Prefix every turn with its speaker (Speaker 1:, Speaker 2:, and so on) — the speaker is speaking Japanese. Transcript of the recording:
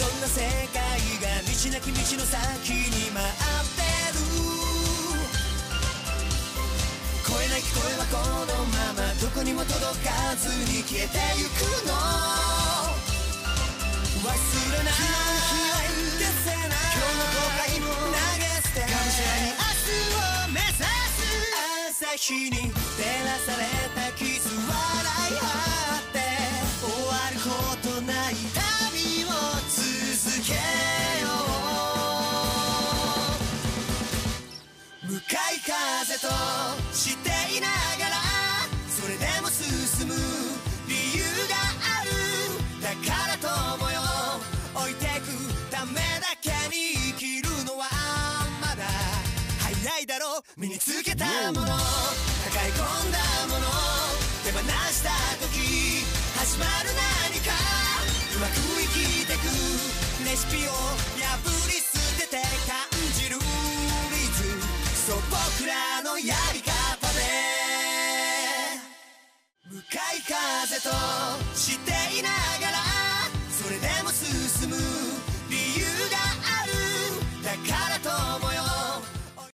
Speaker 1: どんな世界が道なき道の先に待ってる。声なき声はこのままどこにも届かずに消えてゆくの。忘れない消せない今日の後悔も投げ捨て。がむしゃに明日を目指す。朝日に照らされたキス笑い合って終わること向かい風としていながらそれでも進む理由があるだから友よ置いてくためだけに生きるのはまだ早いだろう身に。つけたもの抱え込んだもの手放した時始まる何かうまく生きてくレシピを破り僕らのやり方で。向かい風としていながら。